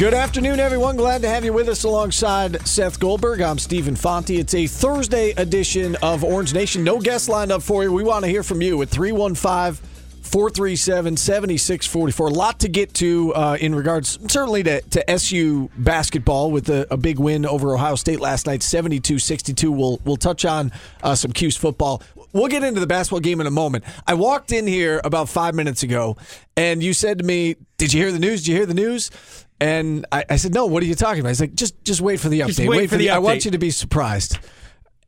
Good afternoon, everyone. Glad to have you with us alongside Seth Goldberg. I'm Stephen Fonte. It's a Thursday edition of Orange Nation. No guests lined up for you. We want to hear from you at 315 437 7644. A lot to get to uh, in regards, certainly to, to SU basketball with a, a, big win over Ohio State last night, 72 62. We'll, we'll touch on uh, some Cuse football. We'll get into the basketball game in a moment. I walked in here about five minutes ago, and you said to me, Did you hear the news? Did you hear the news? And I, I, said, "No, what are you talking about?" He's like, "Just, just wait for the update. Wait, wait, for the, the update. I want you to be surprised."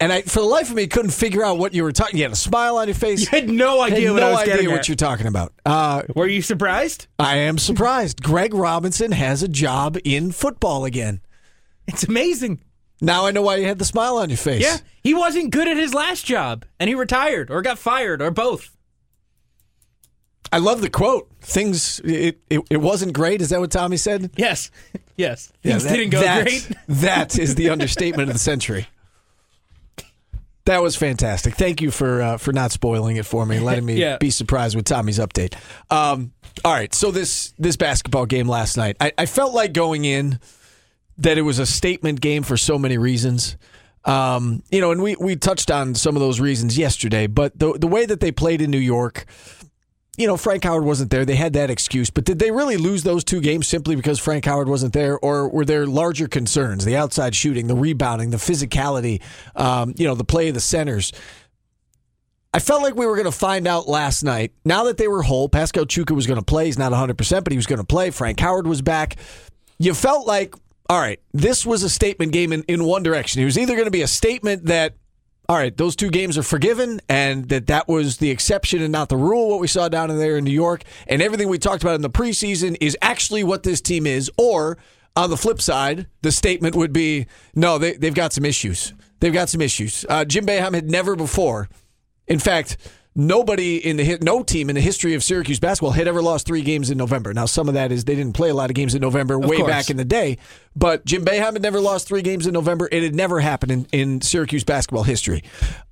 And I, for the life of me, couldn't figure out what you were talking. You had a smile on your face. You had no idea had what no I was idea what at. you're talking about. Uh, were you surprised? I am surprised. Greg Robinson has a job in football again. It's amazing. Now I know why you had the smile on your face. Yeah, he wasn't good at his last job, and he retired or got fired or both. I love the quote. Things it, it, it wasn't great. Is that what Tommy said? Yes, yes. Yeah, Things that- didn't go that- great. that is the understatement of the century. That was fantastic. Thank you for uh, for not spoiling it for me, letting me Yeah. be surprised with Tommy's update. Um, all right, so this this basketball game last night, I, I felt like going in that it was a statement game for so many reasons. Um, you know, and we we touched on some of those reasons yesterday, but the the way that they played in New York, you know, Frank Howard wasn't there. They had that excuse, but did they really lose those two games simply because Frank Howard wasn't there, or were there larger concerns? The outside shooting, the rebounding, the physicality, um, you know, the play of the centers. I felt like we were going to find out last night. Now that they were whole, Pascal Chukwu was going to play. He's not 100%, but he was going to play. Frank Howard was back. You felt like, all right, this was a statement game in, in one direction. It was either going to be a statement that, all right, those two games are forgiven and that that was the exception and not the rule, what we saw down in there in New York, and everything we talked about in the preseason is actually what this team is, or on the flip side, the statement would be, no, they, they've got some issues. They've got some issues. Uh, Jim Boeheim had never before in fact, nobody in the no team in the history of Syracuse basketball had ever lost three games in November. Now, some of that is they didn't play a lot of games in November way course. back in the day, but Jim Boeheim had never lost three games in November. It had never happened in, in Syracuse basketball history.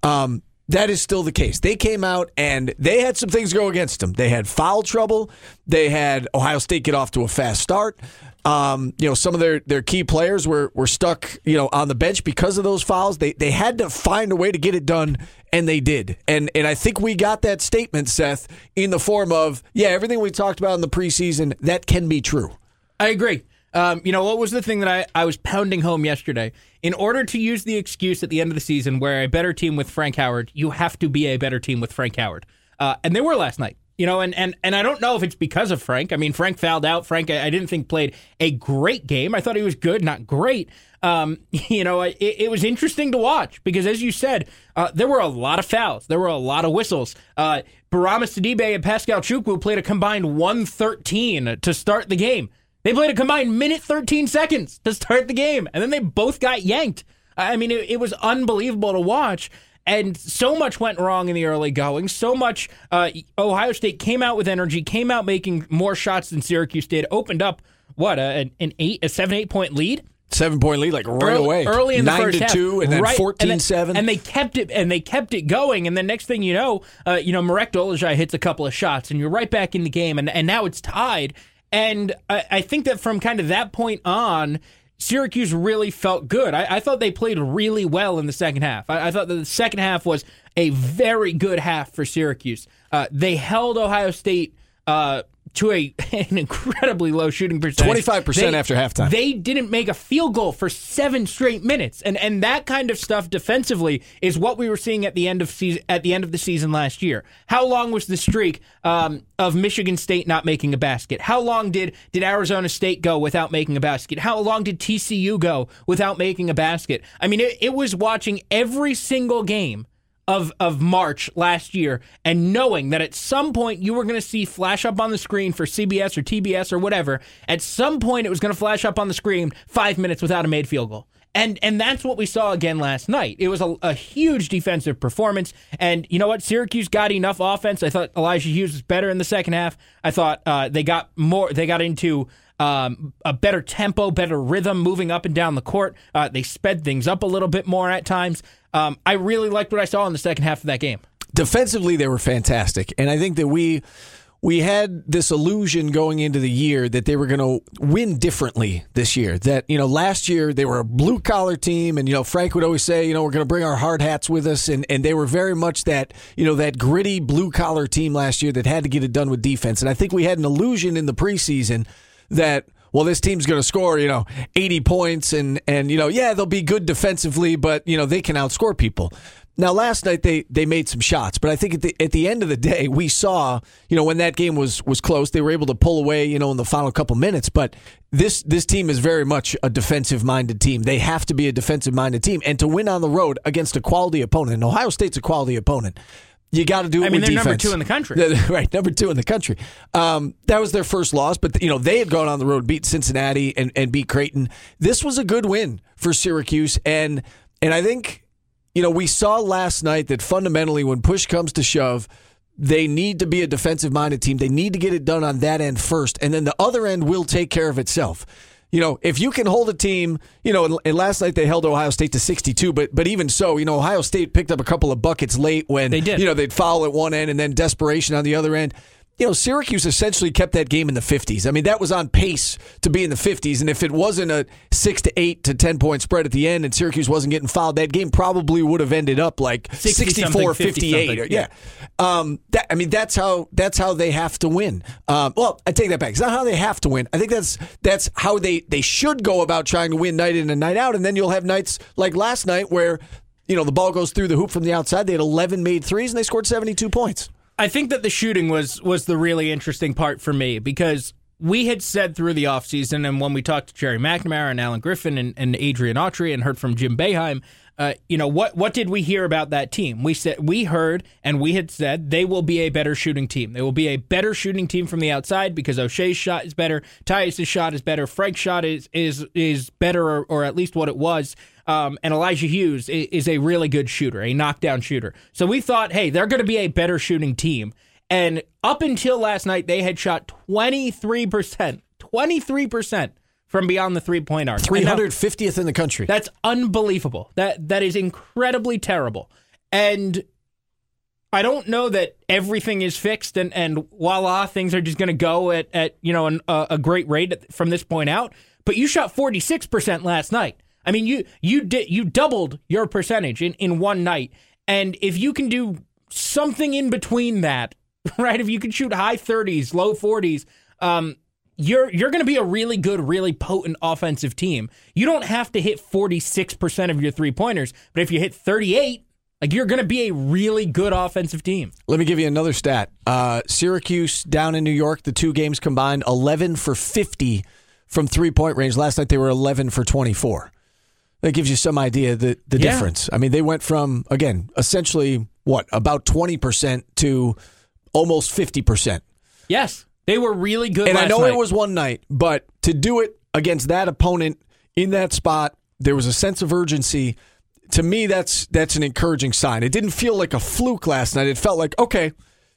Um, that is still the case. They came out and they had some things go against them. They had foul trouble. They had Ohio State get off to a fast start. Um, you know, some of their, their key players were, were stuck, you know, on the bench because of those fouls. They they had to find a way to get it done, and they did. And and I think we got that statement, Seth, in the form of, yeah, everything we talked about in the preseason, that can be true. I agree. Um, you know, what was the thing that I, I was pounding home yesterday? In order to use the excuse at the end of the season where a better team with Frank Howard, you have to be a better team with Frank Howard. Uh, and they were last night. You know, and, and, and I don't know if it's because of Frank. I mean, Frank fouled out. Frank, I, I didn't think played a great game. I thought he was good, not great. Um, you know, it, it was interesting to watch because, as you said, uh, there were a lot of fouls. There were a lot of whistles. Uh, Bourama Sidibe and Pascal Chukwu played a combined 113 to start the game. They played a combined minute 13 seconds to start the game, and then they both got yanked. I mean, it, it was unbelievable to watch. And so much went wrong in the early going. So much. Uh, Ohio State came out with energy, came out making more shots than Syracuse did. Opened up what a, an, an eight, a seven, eight point lead Seven point lead, like right early, away. early in the Nine first to half, two, and then Right, 14 and then- 7. and they kept it and they kept it going. And the next thing you know, uh, you know, Marek Dolezaj hits a couple of shots, and you're right back in the game, and and now it's tied. And I, I think that from kind of that point on. Syracuse really felt good. I, I thought they played really well in the second half. I, I thought that the second half was a very good half for Syracuse. Uh, they held Ohio State uh, to a an incredibly low shooting percentage. 25% after halftime. They didn't make a field goal for seven straight minutes, and and that kind of stuff defensively is what we were seeing at the end of season at the end of the season last year. How long was the streak um, of Michigan State not making a basket? How long did did Arizona State go without making a basket? How long did TCU go without making a basket? I mean, it, it was watching every single game of of March last year and knowing that at some point you were going to see flash up on the screen for CBS or TBS or whatever. At some point it was going to flash up on the screen 5 minutes without a made field goal. And and that's what we saw again last night. It was a, a huge defensive performance. And you know what? Syracuse got enough offense. I thought Elijah Hughes was better in the second half. I thought uh, they got more. They got into um, a better tempo, better rhythm, moving up and down the court. Uh, they sped things up a little bit more at times. Um, I really liked what I saw in the second half of that game. defensively they were fantastic and i think that we we had this illusion going into the year that they were going to win differently this year that you know last year they were a blue collar team and you know frank would always say you know we're going to bring our hard hats with us and and they were very much that you know that gritty blue collar team last year that had to get it done with defense and i think we had an illusion in the preseason that well, this team's going to score, you know, 80 points and and you know, yeah, they'll be good defensively, but you know, they can outscore people. Now, last night they they made some shots, but I think at the at the end of the day, we saw, you know, when that game was was close, they were able to pull away, you know, in the final couple minutes, but this this team is very much a defensive minded team. They have to be a defensive minded team and to win on the road against a quality opponent. And Ohio State's a quality opponent. You got to do it I mean, they're number two in the country. right, number two in the country. Um, that was their first loss, but you know they had gone on the road, beat Cincinnati, and, and beat Creighton. This was a good win for Syracuse, and and I think you know we saw last night that fundamentally, when push comes to shove, they need to be a defensive minded team. They need to get it done on that end first, and then the other end will take care of itself. You know, if you can hold a team, you know, and, last night they held Ohio State to 62, but but even so, you know, Ohio State picked up a couple of buckets late when They did. you know they'd foul at one end and then desperation on the other end. You know, Syracuse essentially kept that game in the 50s. I mean, that was on pace to be in the 50s. And if it wasn't a six to eight to 10 point spread at the end and Syracuse wasn't getting fouled, that game probably would have ended up like 60 64 58. Or, yeah. Um, that, I mean, that's how that's how they have to win. Um, well, I take that back. It's not how they have to win. I think that's that's how they, they should go about trying to win night in and night out. And then you'll have nights like last night where, you know, the ball goes through the hoop from the outside. They had 11 made threes and they scored 72 points. I think that the shooting was was the really interesting part for me because we had said through the offseason and when we talked to Gerry McNamara and Alan Griffin and, and Adrian Autry and heard from Jim Boeheim, uh, you know what what did we hear about that team? We said we heard and we had said they will be a better shooting team. They will be a better shooting team from the outside because Oshae's shot is better, Tyus' shot is better, Frank's shot is is is better or, or at least what it was. Um, and Elijah Hughes i- is a really good shooter, a knockdown shooter. So we thought, hey, they're going to be a better shooting team. And up until last night, they had shot 23%, 23% from beyond the three point arc. And now- 350th in the country. that's unbelievable. That that is incredibly terrible. And I don't know that everything is fixed and and voila, things are just going to go at at you know an, a, a great rate from this point out. But you shot forty six percent last night. I mean, you you did you doubled your percentage in in one night. And if you can do something in between that, right? If you can shoot high thirties, low forties, um, you're you're going to be a really good, really potent offensive team. You don't have to hit 46% of your three pointers, but if you hit 38, like you're going to be a really good offensive team. Let me give you another stat. Uh, Syracuse down in New York, the two games combined, 11 for 50 from three point range. Last night they were 11 for 24. That gives you some idea the the Yeah. difference. I mean, they went from again essentially what about 20 percent to almost 50 percent. Yes, they were really good. And I know night. it was one night, but to do it against that opponent in that spot, there was a sense of urgency. To me, that's that's an encouraging sign. It didn't feel like a fluke last night. It felt like okay,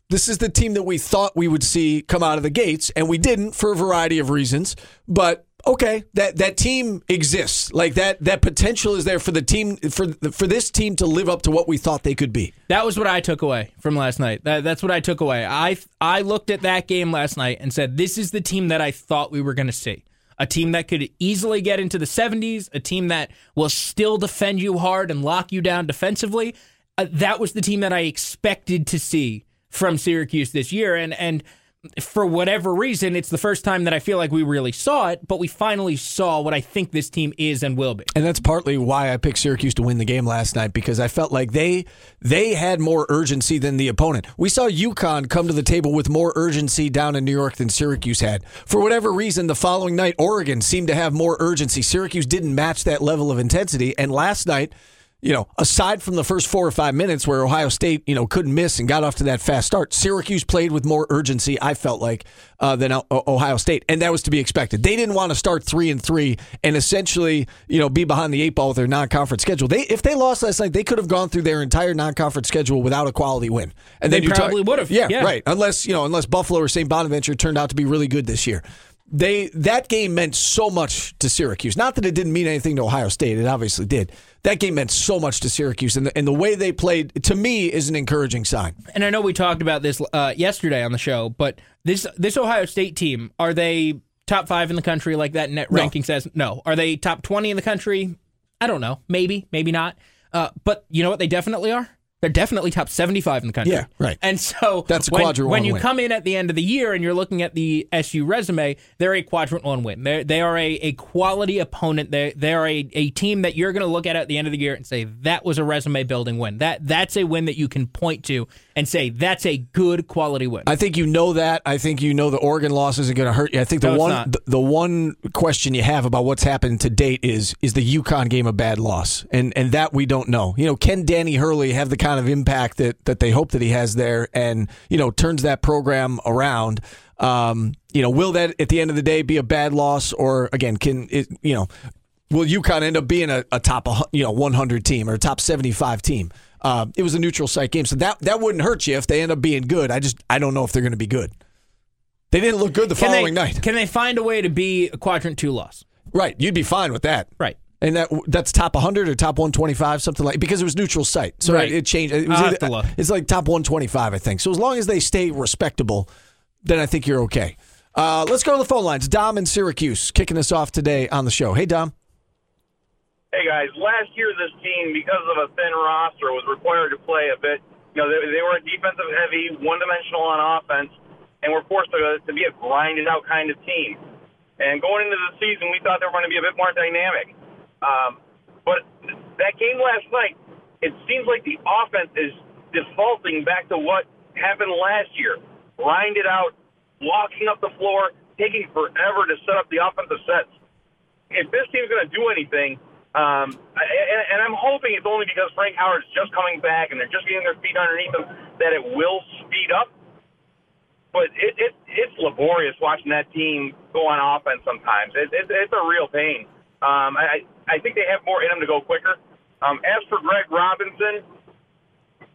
this is the team that we thought we would see come out of the gates, and we didn't for a variety of reasons. But okay, that that team exists. Like that that potential is there for the team for for this team to live up to what we thought they could be. That was what I took away from last night. That, that's what I took away. I I looked at that game last night and said, "This is the team that I thought we were going to see. A team that could easily get into the 70s. A team that will still defend you hard and lock you down defensively. Uh, that was the team that I expected to see from Syracuse this year. And and for whatever reason, it's the first time that I feel like we really saw it, but we finally saw what I think this team is and will be. And that's partly why I picked Syracuse to win the game last night because I felt like they they had more urgency than the opponent. We saw UConn come to the table with more urgency down in New York than Syracuse had. For whatever reason, the following night, Oregon seemed to have more urgency. Syracuse didn't match that level of intensity, and last night you know, aside from the first four or five minutes where Ohio State, you know, couldn't miss and got off to that fast start, Syracuse played with more urgency. I felt like uh, than Ohio State, and that was to be expected. They didn't want to start three and three and essentially, you know, be behind the eight ball with their non-conference schedule. They, if they lost last night, they could have gone through their entire non-conference schedule without a quality win, and they probably would have. Yeah, yeah, right. Unless you know, unless Buffalo or St. Bonaventure turned out to be really good this year they that game meant so much to Syracuse. Not that it didn't mean anything to Ohio State; it obviously did. That game meant so much to Syracuse, and the, and the way they played to me is an encouraging sign. And I know we talked about this uh, yesterday on the show, but this this Ohio State team are they top five in the country like that net ranking no. says? No. Are they top twenty in the country? I don't know. Maybe, maybe not. Uh, but you know what? They definitely are. They're definitely top 75 in the country. Yeah, right. And so that's a when, quadrant when you win. come in at the end of the year and you're looking at the SU resume, they're a quadrant one win. They're, they are a, a quality opponent. They're, they're a, a team that you're going to look at at the end of the year and say, that was a resume building win. That That's a win that you can point to and say, that's a good quality win. I think you know that. I think you know the Oregon loss isn't going to hurt you. I think the no, one the, the, one question you have about what's happened to date is is the UConn game a bad loss? And and that we don't know. You know, can Danny Hurley have the kind of impact that that, they hope that he has there and, you know, turns that program around. Um, you know, will that at the end of the day be a bad loss or again, can it, you know, will UConn end up being a, a top, you know, 100 team or a top 75 team? Uh, it was a neutral site game, so that that wouldn't hurt you if they end up being good. I just I don't know if they're going to be good. They didn't look good the can following they, night. Can they find a way to be a quadrant two loss? Right, you'd be fine with that. Right and that that's top 100 or top 125, something like because it was neutral site, so right. it, it, changed. It either. It's like top 125, I think. So as long as they stay respectable, then I think you're okay. Uh, let's go to the phone lines. Dom in Syracuse kicking us off today on the show. Hey, Dom. Hey guys, last year this team, because of a thin roster, was required to play a bit. You know, they, they were a defensive heavy, one dimensional on offense, and were forced to, to be a grinded out kind of team. And going into the season, we thought they were going to be a bit more dynamic. Um, but that game last night, it seems like the offense is defaulting back to what happened last year. Grind it out, walking up the floor, taking forever to set up the offensive sets. If this team's going to do anything, um, and, and I'm hoping it's only because Frank Howard's just coming back and they're just getting their feet underneath them that it will speed up. But it, it it's laborious watching that team go on offense sometimes. It, it, it's a real pain. Um, I, I think they have more in them to go quicker. Um, as for Greg Robinson,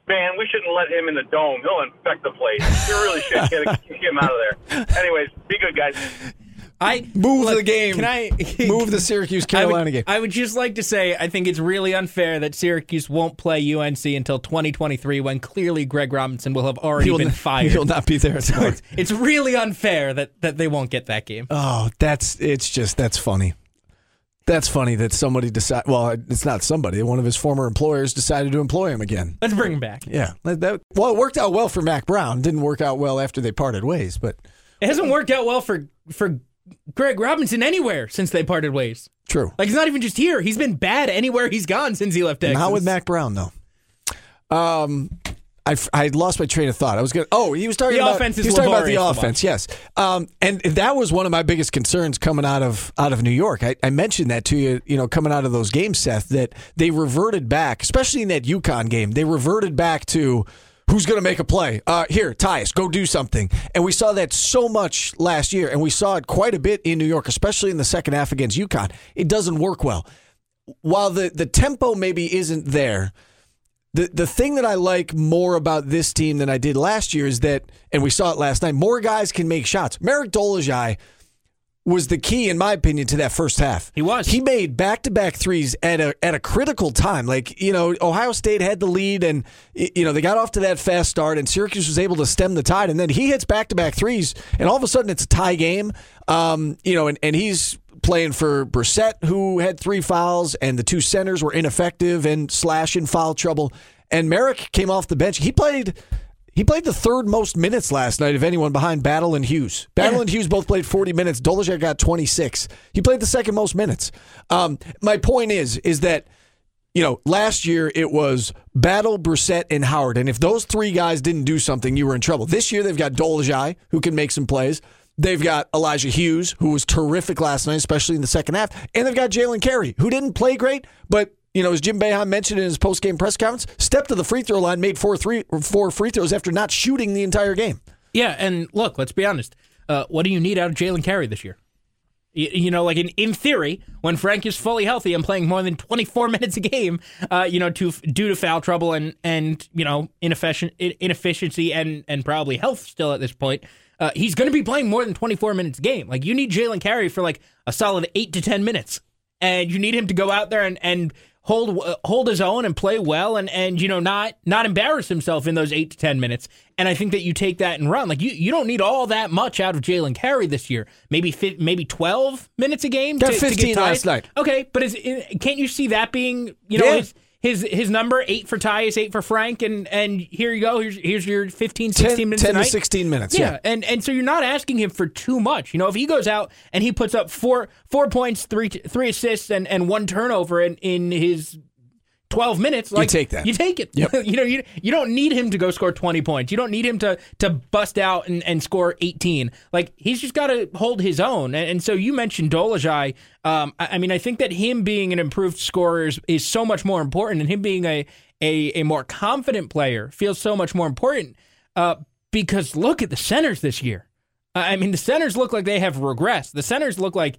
man, we shouldn't let him in the dome. He'll infect the place. We really should get, get him out of there. Anyways, be good, guys. I move look, the game. Can I move the Syracuse Carolina game? I would just like to say I think it's really unfair that Syracuse won't play UNC until 2023 when clearly Greg Robinson will have already he'll been not, fired. He'll not be there. So it's, it's really unfair that that they won't get that game. Oh, that's it's just that's funny. That's funny that somebody decided. Well, it's not somebody. One of his former employers decided to employ him again. Let's bring him back. Yeah. That, well, it worked out well for Mack Brown. Didn't work out well after they parted ways, but it hasn't worked out well for for Greg Robinson anywhere since they parted ways. True. Like he's not even just here. He's been bad anywhere he's gone since he left Texas. Not with Mack Brown though. Um, I, I lost my train of thought. I was going. Oh, he was talking the about offense he was talking about the offense. Yes, um, and that was one of my biggest concerns coming out of out of New York. I, I, mentioned that to you. You know, coming out of those games, Seth, that they reverted back, especially in that UConn game. They reverted back to who's going to make a play. Uh, here, Tyus, go do something. And we saw that so much last year, and we saw it quite a bit in New York, especially in the second half against UConn. It doesn't work well. While the the tempo maybe isn't there the the thing that I like more about this team than I did last year is that, and we saw it last night, more guys can make shots. Marek Dolezaj was the key, in my opinion, to that first half. He was. He made back to back threes at a at a critical time. Like you know, Ohio State had the lead, and you know they got off to that fast start, and Syracuse was able to stem the tide, and then he hits back to back threes, and all of a sudden it's a tie game. Um, you know, and and he's playing for Brissett, who had three fouls, and the two centers were ineffective and slash in foul trouble. And Marek came off the bench. He played He played the third most minutes last night of anyone behind Battle and Hughes. Battle and Hughes both played 40 minutes. Dolezaj got 26. He played the second most minutes. Um, my point is, is that you know, last year it was Battle, Brissett, and Howard. And if those three guys didn't do something, you were in trouble. This year they've got Dolezaj, who can make some plays. They've got Elijah Hughes, who was terrific last night, especially in the second half. And they've got Jalen Carey, who didn't play great, but you know, as Jim Boeheim mentioned in his post-game press conference, stepped to the free throw line, made four three four free throws after not shooting the entire game. Yeah, and look, let's be honest. Uh, what do you need out of Jalen Carey this year? You, you know, like in, in theory, when Frank is fully healthy and playing more than 24 minutes a game, uh, you know, to due to foul trouble and and you know inefficient inefficiency and and probably health still at this point, uh, he's going to be playing more than 24 minutes a game. Like you need Jalen Carey for like a solid eight to 10 minutes, and you need him to go out there and and hold uh, hold his own and play well and and you know not not embarrass himself in those eight to ten minutes. And I think that you take that and run. Like you you don't need all that much out of Jalen Carey this year. Maybe fi- maybe twelve minutes a game. Got to, to 15 get tied. last night. Okay, but is can't you see that being you know Yeah. his, his his number eight for Tyus, eight for Frank, and and here you go. Here's here's your 15, 16 10, minutes 10 a to 16 minutes. Yeah, Yeah. and and so you're not asking him for too much. You know, if he goes out and he puts up four four points, three three assists, and and one turnover in in his. 12 minutes like you take that. you take it. Yep. you know you, you don't need him to go score 20 points. You don't need him to to bust out and, and score 18 like he's just got to hold his own. And, and so you mentioned Dolezaj um I, I mean I think that him being an improved scorer is, is so much more important and him being a a, a more confident player feels so much more important uh because look at the centers this year. I mean the centers look like they have regressed. The centers look like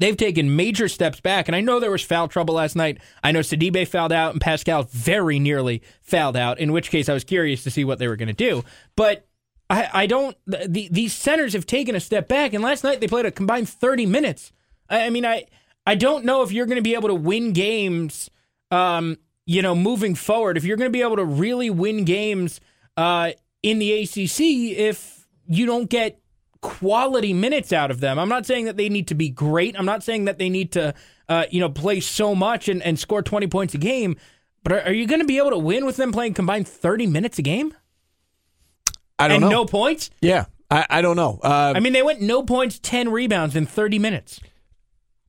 They've taken major steps back, and I know there was foul trouble last night. I know Sidibe fouled out, and Pascal very nearly fouled out. In which case, I was curious to see what they were going to do. But I, I don't. The, these centers have taken a step back, and last night they played a combined thirty minutes. I, I mean, I I don't know if you're going to be able to win games. Um, you know, moving forward, if you're going to be able to really win games uh, in the ACC, if you don't get quality minutes out of them. I'm not saying that they need to be great. I'm not saying that they need to, uh, you know, play so much and, and score 20 points a game. But are, are you going to be able to win with them playing combined 30 minutes a game I don't and know. no points? yeah, I, I don't know. Uh, I mean, they went no points, 10 rebounds in 30 minutes.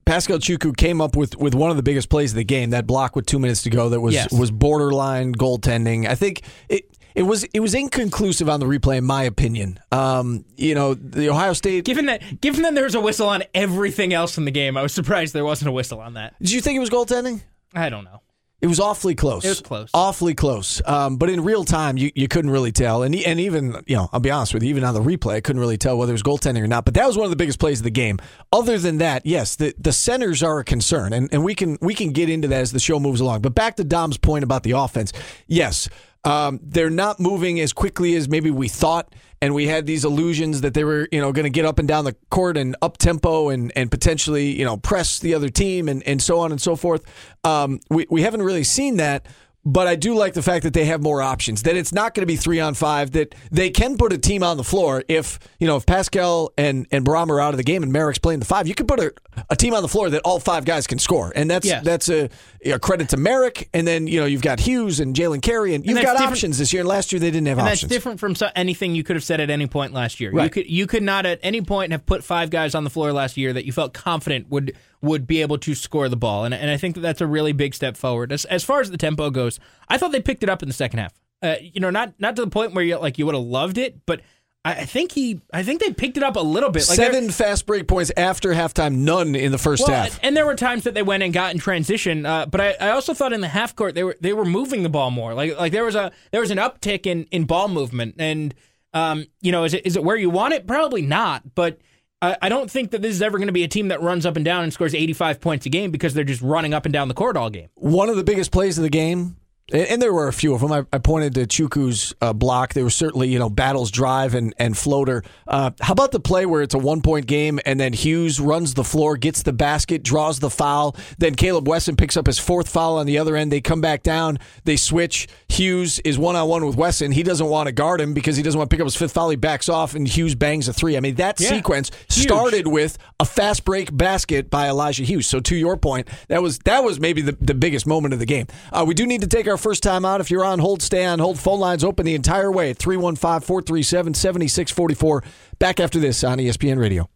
Pascal Chukwu came up with, with one of the biggest plays of the game. That block with two minutes to go that was Yes. was borderline goaltending. I think it it was it was inconclusive on the replay, in my opinion. Um, you know, the Ohio State. Given that, given that there was a whistle on everything else in the game, I was surprised there wasn't a whistle on that. Did you think it was goaltending? I don't know. It was awfully close. It was close. Awfully close. Um, but in real time, you, you couldn't really tell. And and even, you know, I'll be honest with you, even on the replay, I couldn't really tell whether it was goaltending or not. But that was one of the biggest plays of the game. Other than that, yes, the, the centers are a concern. And, and we can we can get into that as the show moves along. But back to Dom's point about the offense. Yes, um, they're not moving as quickly as maybe we thought. And we had these illusions that they were, you know, going to get up and down the court and up tempo and, and potentially, you know, press the other team and, and so on and so forth. Um, we, we haven't really seen that. But I do like the fact that they have more options. That it's not going to be three on five. That they can put a team on the floor if you know if Pascal and and Baram are out of the game and Marek's playing the five. You can put a, a team on the floor that all five guys can score, and that's Yes. that's a, a credit to Marek. And then you know you've got Hughes and Jalen Carey, and you've that's got options this year. And last year they didn't have And options. that's different from so, anything you could have said at any point last year. You could you could not at any point have put five guys on the floor last year that you felt confident would would be able to score the ball. And and I think that that's a really big step forward. As as far as the tempo goes, I thought they picked it up in the second half. Uh, you know, not not to the point where you like you would have loved it, but I, think he I think they picked it up a little bit. Like Seven fast break points after halftime, none in the first well, half. and there were times that they went and got in transition, uh, but I, I also thought in the half court they were they were moving the ball more. Like like there was a there was an uptick in, in ball movement, and um, you know, is it is it where you want it? Probably not, but. I I don't think that this is ever going to be a team that runs up and down and scores 85 points a game because they're just running up and down the court all game. one of the biggest plays of the game, and, and there were a few of them. I, I pointed to Chukwu's uh, block. There was certainly, you know, Battle's drive and, and floater. Uh, how about the play where it's a one point game and then Hughes runs the floor, gets the basket, draws the foul. Then Caleb Wesson picks up his fourth foul on the other end. They come back down, they switch. Hughes is one on one with Wesson. He doesn't want to guard him because he doesn't want to pick up his fifth foul. He backs off and Hughes bangs a three. I mean, that Yeah. sequence Huge. started with a fast break basket by Elijah Hughes. So to your point, that was that was maybe the, the biggest moment of the game. Uh, we do need to take our first time out. If you're on hold, stay on hold. Phone lines open the entire way at 315 437 7644. Back after this on ESPN Radio.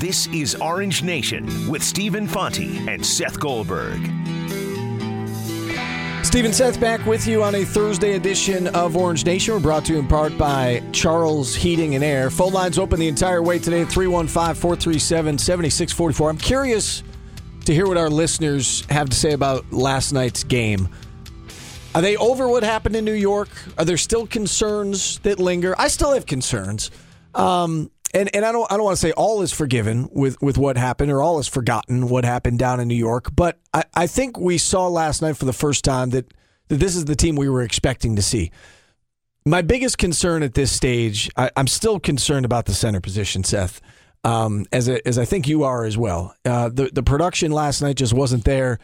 This is Orange Nation with Stephen Fonte and Seth Goldberg. Stephen Seth back with you on a Thursday edition of Orange Nation. We're brought to you in part by Charles Heating and Air. Phone lines open the entire way today at 315 437 7644. I'm curious to hear what our listeners have to say about last night's game. Are they over what happened in New York? Are there still concerns that linger? I still have concerns. Um, and and I don't I don't want to say all is forgiven with, with what happened or all is forgotten what happened down in New York, but I, I think we saw last night for the first time that, that this is the team we were expecting to see. My biggest concern at this stage, I, am still concerned about the center position, Seth, um, as a, as I think you are as well. Uh, the the production last night just wasn't there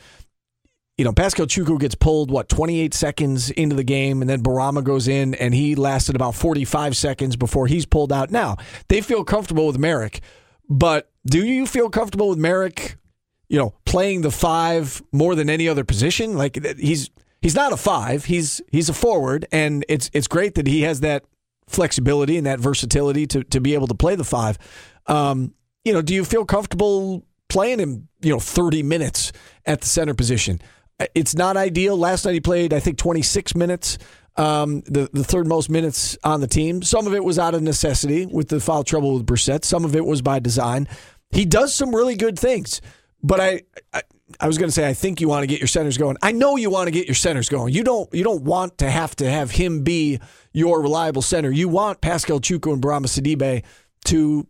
you know, Pascal Chukwu gets pulled, what, 28 seconds into the game, and then Bourama goes in, and he lasted about 45 seconds before he's pulled out. Now, they feel comfortable with Marek, but do you feel comfortable with Marek? you know, playing the five more than any other position? Like, he's. He's not a five. He's he's a forward, and it's it's great that he has that flexibility and that versatility to to be able to play the five. Um, you know, do you feel comfortable playing him? You know, thirty minutes at the center position. It's not ideal. Last night he played, I think, 26 minutes, um, the, the third most minutes on the team. Some of it was out of necessity with the foul trouble with Brissett. Some of it was by design. He does some really good things, but I, I, I was going to say I think you want to get your centers going. I know you want to get your centers going. You don't you don't want to have to have him be your reliable center. You want Pascal Chukwu and Bourama Sidibe to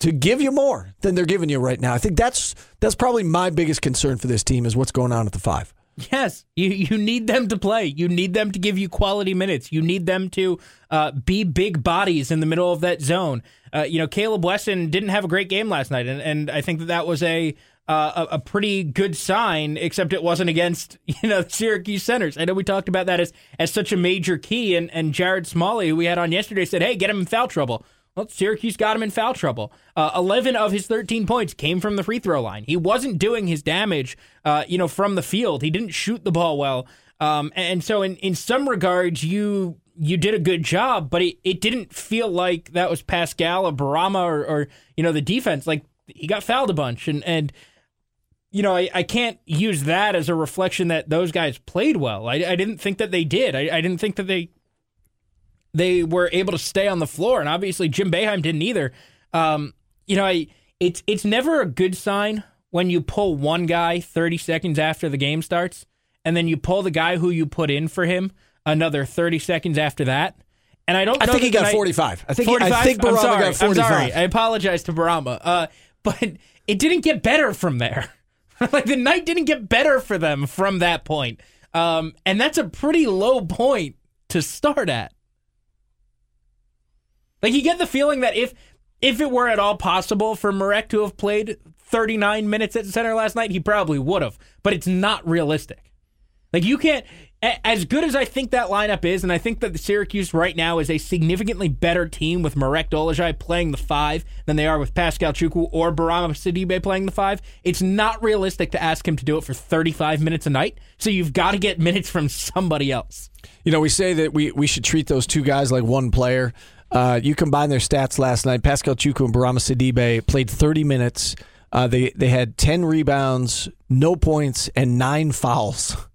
to give you more than they're giving you right now. I think that's that's probably my biggest concern for this team is what's going on at the five. Yes, you you need them to play. You need them to give you quality minutes. You need them to uh, be big bodies in the middle of that zone. Uh, you know, Caleb Wesson didn't have a great game last night, and, and I think that that was a, uh, a a pretty good sign. Except it wasn't against you know Syracuse centers. I know we talked about that as as such a major key, and and Jared Smalley, who we had on yesterday, said, "Hey, get him in foul trouble." Well, Syracuse got him in foul trouble. Uh, 11 of his 13 points came from the free throw line. He wasn't doing his damage, uh, you know, from the field. He didn't shoot the ball well. Um, and so, in, in some regards, you you did a good job, but it, it didn't feel like that was Pascal or Bourama or, or you know the defense. Like he got fouled a bunch, and and you know I, I can't use that as a reflection that those guys played well. I, I didn't think that they did. I, I didn't think that they they were able to stay on the floor, and obviously Jim Boeheim didn't either. Um, you know, I, it's it's never a good sign when you pull one guy 30 seconds after the game starts, and then you pull the guy who you put in for him another 30 seconds after that. And I don't. I think he got 45. I think 45? I think Bourama got 45. I'm sorry. I apologize to Bourama. Uh, but it didn't get better from there. like the night didn't get better for them from that point. Um, and that's a pretty low point to start at. Like you get the feeling that if if it were at all possible for Marek to have played 39 minutes at center last night, he probably would have. But it's not realistic. Like you can't as good as I think that lineup is, and I think that the Syracuse right now is a significantly better team with Marek Dolezaj playing the five than they are with Pascal Chukwu or Bourama Sidibe playing the five. It's not realistic to ask him to do it for 35 minutes a night. So you've got to get minutes from somebody else. You know, we say that we, we should treat those two guys like one player. Uh, you combine their stats last night. Pascal Chukwu and Bourama Sidibe played 30 minutes. Uh, they they had 10 rebounds, no points, and nine fouls.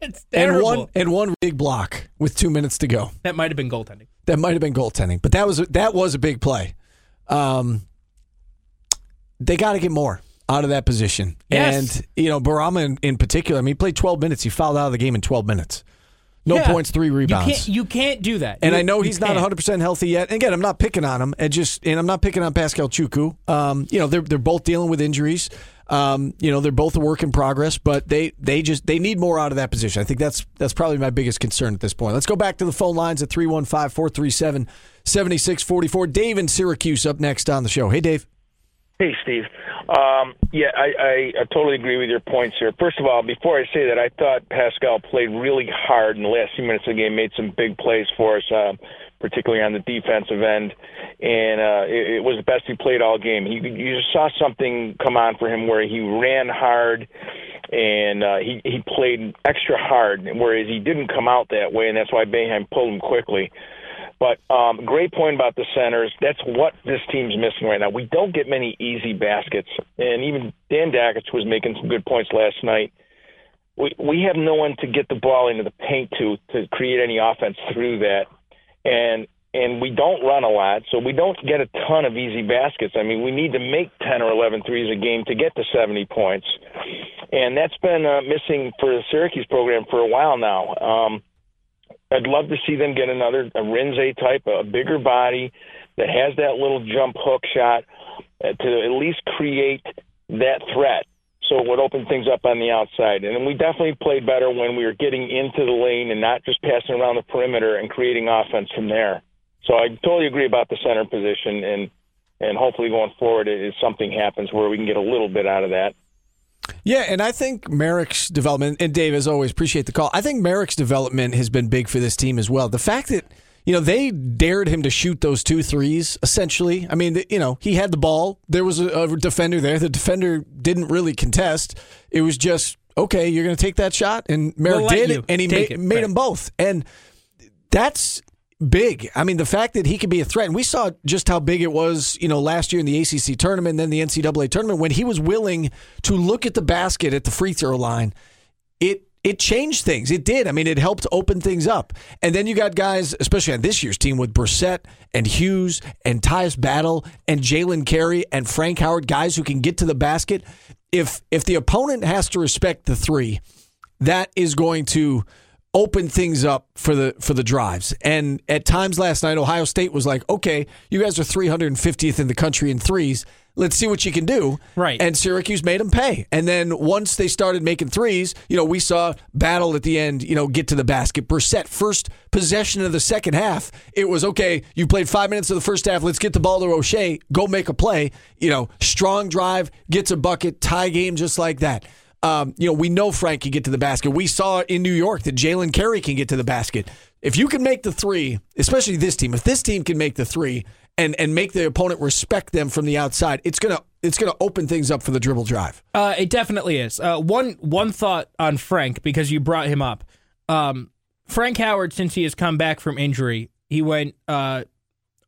It's terrible. And one and one big block with two minutes to go. That might have been goaltending. That might have been goaltending, but that was that was a big play. Um, they got to get more out of that position. Yes. And you know, Bourama in, in particular. I mean, he played 12 minutes. He fouled out of the game in 12 minutes. No yeah. points, three rebounds. You can't, you can't do that. And you, I know he's not 100 percent healthy yet. And again, I'm not picking on him, and just and I'm not picking on Pascal Chukwu. Um, you know, they're they're both dealing with injuries. Um, you know, they're both a work in progress, but they they just they need more out of that position. I think that's that's probably my biggest concern at this point. Let's go back to the phone lines at 315-437-7644. Dave in Syracuse up next on the show. Hey, Dave. Hey, Steve. Um, yeah, I, I, I totally agree with your points here. First of all, before I say that, I thought Pascal played really hard in the last few minutes of the game, made some big plays for us, uh, particularly on the defensive end, and uh, it, it was the best he played all game. He, you just saw something come on for him where he ran hard and uh, he he played extra hard, whereas he didn't come out that way, and that's why Boeheim pulled him quickly. But um, great point about the centers. That's what this team's missing right now. We don't get many easy baskets, and even Dan Dakich was making some good points last night. We we have no one to get the ball into the paint to to create any offense through that, and and we don't run a lot, so we don't get a ton of easy baskets. I mean, we need to make 10 or 11 threes a game to get to 70 points. And that's been uh, missing for the Syracuse program for a while now. Um, I'd love to see them get another a Rinze type, a bigger body that has that little jump hook shot uh, to at least create that threat. So it would open things up on the outside. And we definitely played better when we were getting into the lane and not just passing around the perimeter and creating offense from there. So I totally agree about the center position, and and hopefully going forward, if something happens where we can get a little bit out of that. Yeah, and I think Marek's development, and Dave, as always, appreciate the call. I think Marek's development has been big for this team as well. The fact that you know they dared him to shoot those two threes, essentially. I mean, you know, he had the ball. There was a, a defender there. The defender didn't really contest. It was just okay. You're going to take that shot, and Marek We'll did, you and he take made, it, made right. them both. And that's big. I mean, the fact that he could be a threat, and we saw just how big it was, you know, last year in the ACC tournament, then the NCAA tournament, when he was willing to look at the basket at the free throw line. It it changed things. It did. I mean, it helped open things up. And then you got guys, especially on this year's team, with Brissett and Hughes and Tyus Battle and Jalen Carey and Frank Howard, guys who can get to the basket. If if the opponent has to respect the three, that is going to open things up for the for the drives. And at times last night, Ohio State was like, "Okay, you guys are 350th in the country in threes. Let's see what you can do." Right. And Syracuse made them pay. And then once they started making threes, you know, we saw Battle at the end, you know, get to the basket. Brissett first possession of the second half, it was okay. You played five minutes of the first half. Let's get the ball to Oshae. Go make a play. You know, strong drive, gets a bucket, tie game just like that. Um, you know, we know Frank can get to the basket. We saw in New York that Jalen Carey can get to the basket. If you can make the three, especially this team, if this team can make the three and and make the opponent respect them from the outside, it's gonna it's gonna open things up for the dribble drive. Uh, it definitely is. Uh, one one thought on Frank because you brought him up. Um, Frank Howard, since he has come back from injury, he went uh,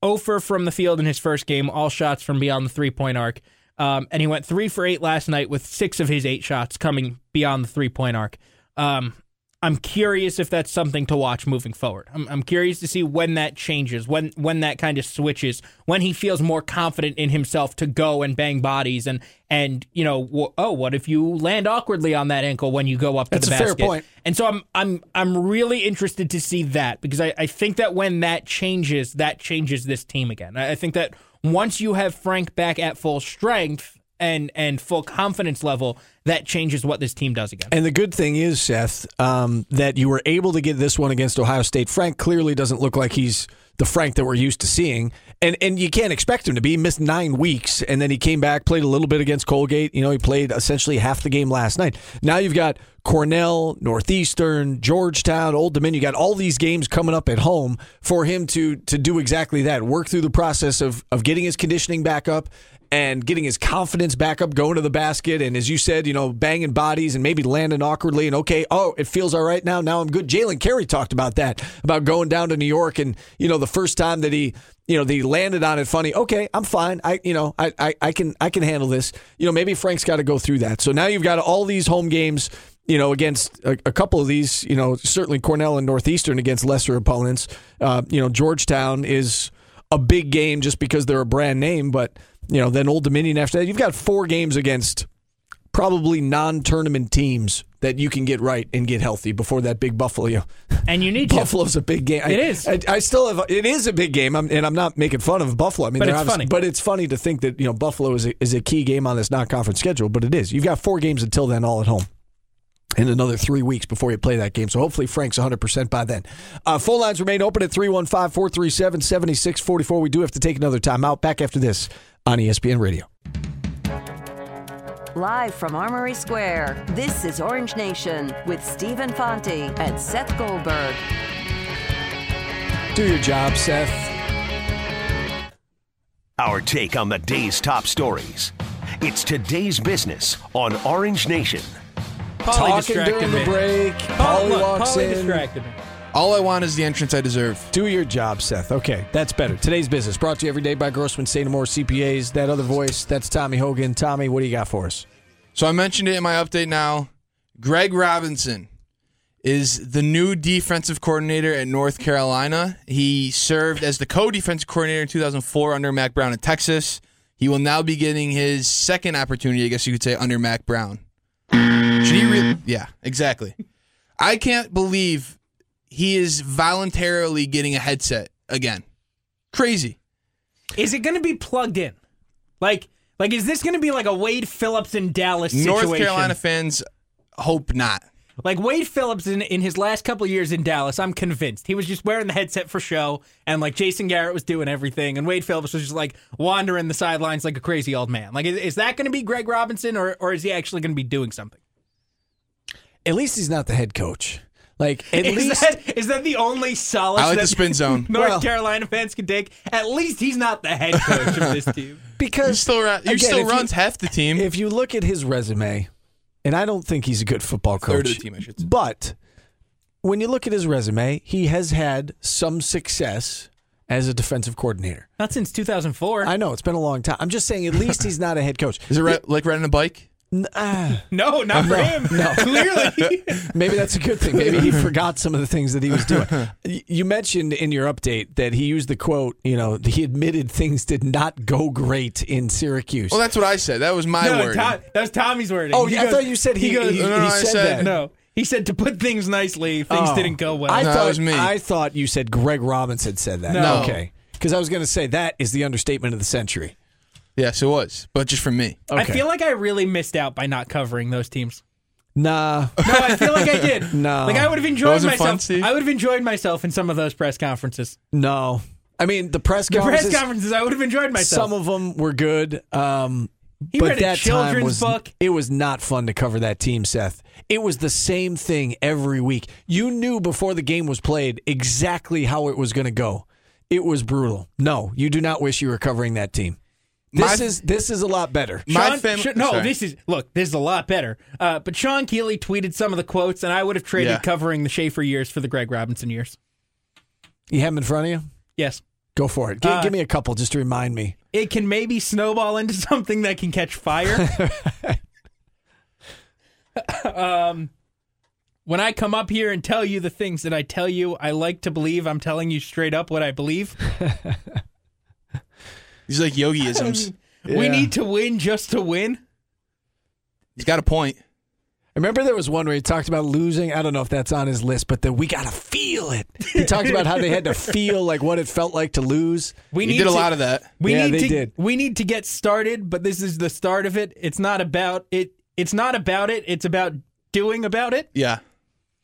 over from the field in his first game, all shots from beyond the three point arc, um, and he went three for eight last night with six of his eight shots coming beyond the three point arc. Um, I'm curious if that's something to watch moving forward. I'm, I'm curious to see when that changes, when when that kind of switches, when he feels more confident in himself to go and bang bodies, and and you know, w- oh, what if you land awkwardly on that ankle when you go up to That's the a fair basket? point. And so I'm I'm I'm really interested to see that because I, I think that when that changes, that changes this team again. I I think that once you have Frank back at full strength and and full confidence level, that changes what this team does again. And the good thing is, Seth, um, that you were able to get this one against Ohio State. Frank clearly doesn't look like he's the Frank that we're used to seeing, and and you can't expect him to be. He missed nine weeks, and then he came back, played a little bit against Colgate. You know, he played essentially half the game last night. Now you've got Cornell, Northeastern, Georgetown, Old Dominion. You got all these games coming up at home for him to to do exactly that. Work through the process of of getting his conditioning back up and getting his confidence back up, going to the basket, and as you said, you know, banging bodies and maybe landing awkwardly. And okay, oh, it feels all right now. Now I'm good. Jalen Carey talked about that, about going down to New York, and you know, the first time that he, you know, he landed on it funny. Okay, I'm fine. I, you know, I, I, I can, I can handle this. You know, maybe Frank's got to go through that. So now you've got all these home games. You know, against a, a couple of these, you know, certainly Cornell and Northeastern against lesser opponents. Uh, you know, Georgetown is a big game just because they're a brand name, but you know, then Old Dominion after that. You've got four games against probably non-tournament teams that you can get right and get healthy before that big Buffalo. And you need to. Buffalo's a big game. It I, is. I, I still have. It is a big game, I'm, and I'm not making fun of Buffalo. I mean, But it's funny. But it's funny to think that you know Buffalo is a, is a key game on this non-conference schedule. But it is. You've got four games until then, all at home. In another three weeks before you play that game. So hopefully Frank's 100% by then. Uh, phone lines remain open at 315 437 7644. We do have to take another time out. Back after this on ESPN Radio. Live from Armory Square, this is Orange Nation with Stephen Fonte and Seth Goldberg. Do your job, Seth. Our take on the day's top stories. It's today's business on Orange Nation. Paulie talking distracted during the me. break. Paul, Paulie look, walks Paulie in. distracted me. All I want is the entrance I deserve. Do your job, Seth. Okay, that's better. Today's business brought to you every day by Grossman. Moore CPAs. That other voice, that's Tommy Hogan. Tommy, what do you got for us? So I mentioned it in my update now. Greg Robinson is the new defensive coordinator at North Carolina. He served as the co-defensive coordinator in 2004 under Mack Brown in Texas. He will now be getting his second opportunity, I guess you could say, under Mack Brown. Should he re- yeah, exactly. I can't believe he is voluntarily getting a headset again. Crazy. Is it going to be plugged in? Like, like is this going to be like a Wade Phillips in Dallas situation? North Carolina fans hope not. Like Wade Phillips in, in his last couple of years in Dallas, I'm convinced he was just wearing the headset for show, and like Jason Garrett was doing everything, and Wade Phillips was just like wandering the sidelines like a crazy old man. Like, is, is that going to be Greg Robinson, or or is he actually going to be doing something? At least he's not the head coach. Like, at is least. that, is that the only solace I like that the spin zone. North Well- Carolina fans can take? At least he's not the head coach of this team. because He still, ra- again, still if you- runs half the team. If you look at his resume, and I don't think he's a good football coach. Third of the team, I should say. But when you look at his resume, he has had some success as a defensive coordinator. Not since 2004. I know it's been a long time. I'm just saying, at least he's not a head coach. Is it ri- like riding a bike? N- ah, no, not for him. no. Clearly. maybe that's a good thing. Maybe he forgot some of the things that he was doing. You mentioned in your update that he used the quote. You know, he admitted things did not go great in Syracuse. Well, that's what I said. That was my no, word. Tom, that was Tommy's wording. Oh, He yeah, I goes- thought you said he, goes, he, No, no, he I said, said- that. No, he said to put things nicely, things Oh. didn't go well. I No, thought was me. I thought you said Greg Robinson said that. No. Okay. Because I was going to say that is the understatement of the century. Yes, it was, but just from me. Okay. I feel like I really missed out by not covering those teams. Nah. No, I feel like I did. No. like I would have enjoyed Wasn't myself. fun, Steve? I would have enjoyed myself in some of those press conferences. No. I mean, the press The conferences, press conferences, I would have enjoyed myself. some of them were good. Um, He but read a that time children's was book. it was not fun to cover that team, Seth. It was the same thing every week. You knew before the game was played exactly how it was going to go. It was brutal. No, you do not wish you were covering that team. This My- is this is a lot better. My Sean- fam- Sh- no, sorry. this is look. This is a lot better. Uh, but Sean Keeley tweeted some of the quotes, and I would have traded Yeah. covering the Shafer years for the Greg Robinson years. You have them in front of you? Yes, Go for it. Gi- Uh, give me a couple just to remind me. it can maybe snowball into something that can catch fire. um, when I come up here and tell you the things that I tell you, I like to believe I'm telling you straight up what I believe. He's like yogiisms. We need to win just to win. He's got a point. I remember there was one where he talked about losing. I don't know if that's on his list, but that we got to feel it. He talked about how they had to feel like what it felt like to lose. We He need did a lot of that. We Yeah, need they to did. we need to get started, but this is the start of it. It's not about it. It's not about it. It's about doing about it. Yeah,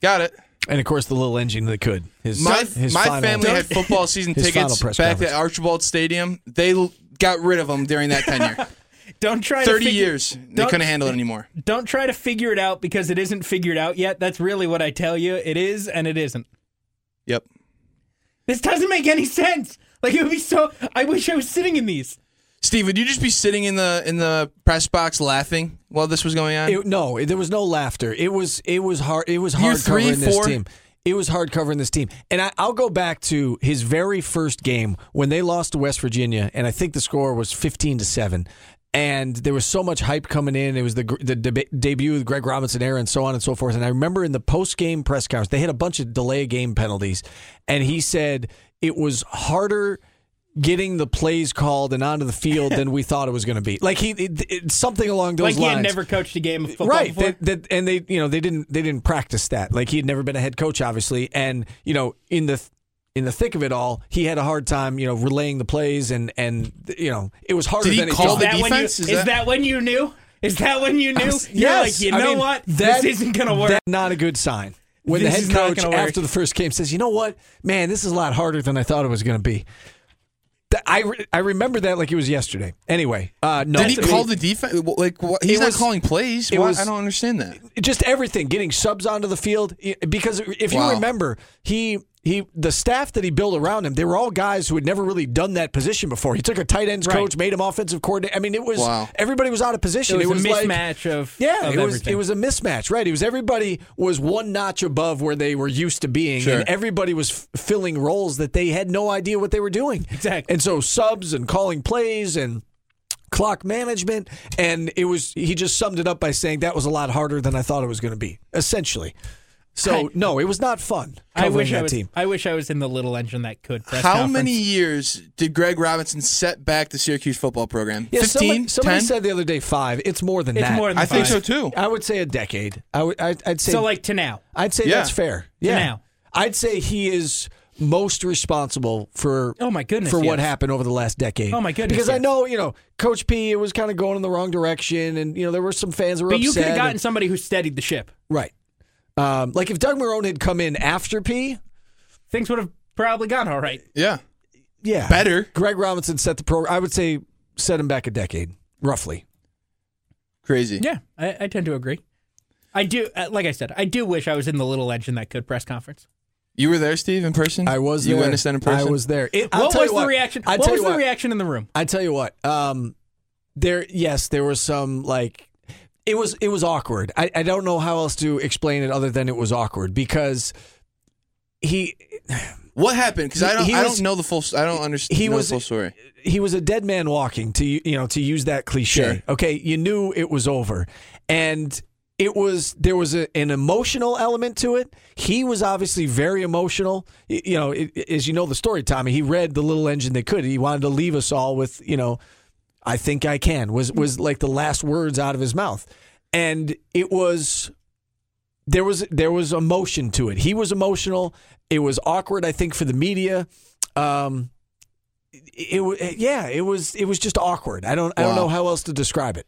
got it. And of course, the little engine that could. His, My his my final- family had football season tickets back conference. at Archbold Stadium. They l- got rid of them during that tenure. Don't try Thirty to figure, years. They couldn't handle it anymore. Don't try to figure it out because it isn't figured out yet. That's really what I tell you. It is and it isn't. Yep. This doesn't make any sense. Like it would be so. I wish I was sitting in these. Steve, would you just be sitting in the in the press box laughing while this was going on? It, no, there was no laughter. It was it was hard. It was hard three, covering this team. It was hard covering this team. And I, I'll go back to his very first game when they lost to West Virginia, and I think the score was fifteen to seven. And there was so much hype coming in. It was the the deb- debut of Greg Robinson era and so on and so forth. And I remember in the post game press conference, they had a bunch of delay game penalties, and he said it was harder getting the plays called and onto the field than we thought it was going to be. Like he it, it, something along those like he lines. had never coached a game of football right before. that, that, and they you know they didn't they didn't practice that like he had never been a head coach obviously and you know in the in the thick of it all he had a hard time you know relaying the plays and and you know it was harder Did he than he call thought. the that when you, defense? is, Is that, that- when you knew? Is that when you knew? You're yes like, you I know mean, what? that- this isn't gonna work. that's not a good sign when This the head coach after the first game says you know what man this is a lot harder than I thought it was going to be Th- I, re- I remember that like it was yesterday. Anyway, uh, no. Did he call the defense? Like what? he's It not was- calling plays. it Why- was- I don't understand that. just everything getting subs onto the field because if you Wow. remember he he the staff that he built around him, they were all guys who had never really done that position before. He took a tight ends Right. coach, made him offensive coordinator. I mean, it was Wow. everybody was out of position. It was, a like- mismatch of yeah, of it was everything. it was a mismatch, right? It was everybody was one notch above where they were used to being, Sure. and everybody was f- filling roles that they had no idea what they were doing. Exactly. And so subs and calling plays and clock management, and it was he just summed it up by saying that was a lot harder than I thought it was going to be, essentially. So I- no, it was not fun. I wish that I was. team. I wish I was in the little engine that could. Press How conference. many years did Greg Robinson set back the Syracuse football program? Yeah, 15? somebody, somebody said the other day five. It's more than It's that. more than I think so too. I would say a decade. I would. I'd, I'd say So like to now. I'd say Yeah. that's fair. Yeah. now. I'd say he is most responsible for Oh my goodness. for what happened over the last decade. Oh, my goodness, Because I know, you know, Coach P it was kind of going in the wrong direction and you know, there were some fans who were But you could have gotten and- somebody who steadied the ship. right. Um, like if Doug Marone had come in after P, Things would have probably gone all right. Yeah. yeah. Better. Greg Robinson set the program I would say set him back a decade, roughly. Crazy. Yeah, I, I tend to agree. I do. Uh, like I said, I do wish I was in the little engine that could press conference. You were there, Steve, in person? I was You there. witnessed that in person? I was there. It, I'll what tell was you the what, reaction? I what tell was you the what, reaction in the room? I tell you what, um, there, yes, there was some like, it was it was awkward. I, I don't know how else to explain it other than it was awkward because he What happened? Because I don't, I was- don't know the full. I don't understand he was- the full story. he was a dead man walking to you know to use that cliche. Sure. Okay, you knew it was over, and it was there was a, an emotional element to it. He was obviously very emotional. You know, it, as you know the story, Tommy. He read the little engine they could. He wanted to leave us all with you know, I think I can was was like the last words out of his mouth, and it was there was there was emotion to it. He was emotional. It was awkward, I think, for the media. Um, it, wa- yeah, it was it was just awkward. I don't I don't know how else to describe it.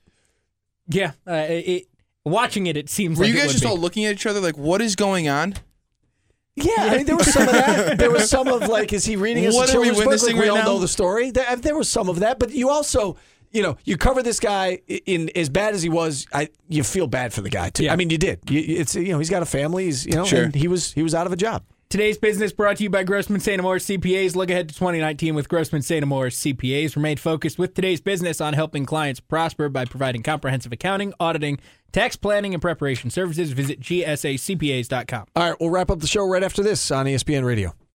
Yeah, uh, it, watching it, it seems. Were like you it guys would just be. all looking at each other like, what is going on? Yeah, I mean there was some of that. There was some of like, is he reading us What a we children's book? Like, we right all now? know the story. There, uh, there was some of that, but you also. You know, you cover this guy in, as bad as he was. I you feel bad for the guy too. Yeah. I mean, you did. You, it's you know he's got a family. He's you know Sure. and he was he was out of a job. Today's business brought to you by Grossman St. CPAs. Look ahead to 2019 with Grossman St. CPAs. Remain focused with today's business on helping clients prosper by providing comprehensive accounting, auditing, tax planning, and preparation services. Visit gsacpas.com. All right, we'll wrap up the show right after this on ESPN Radio.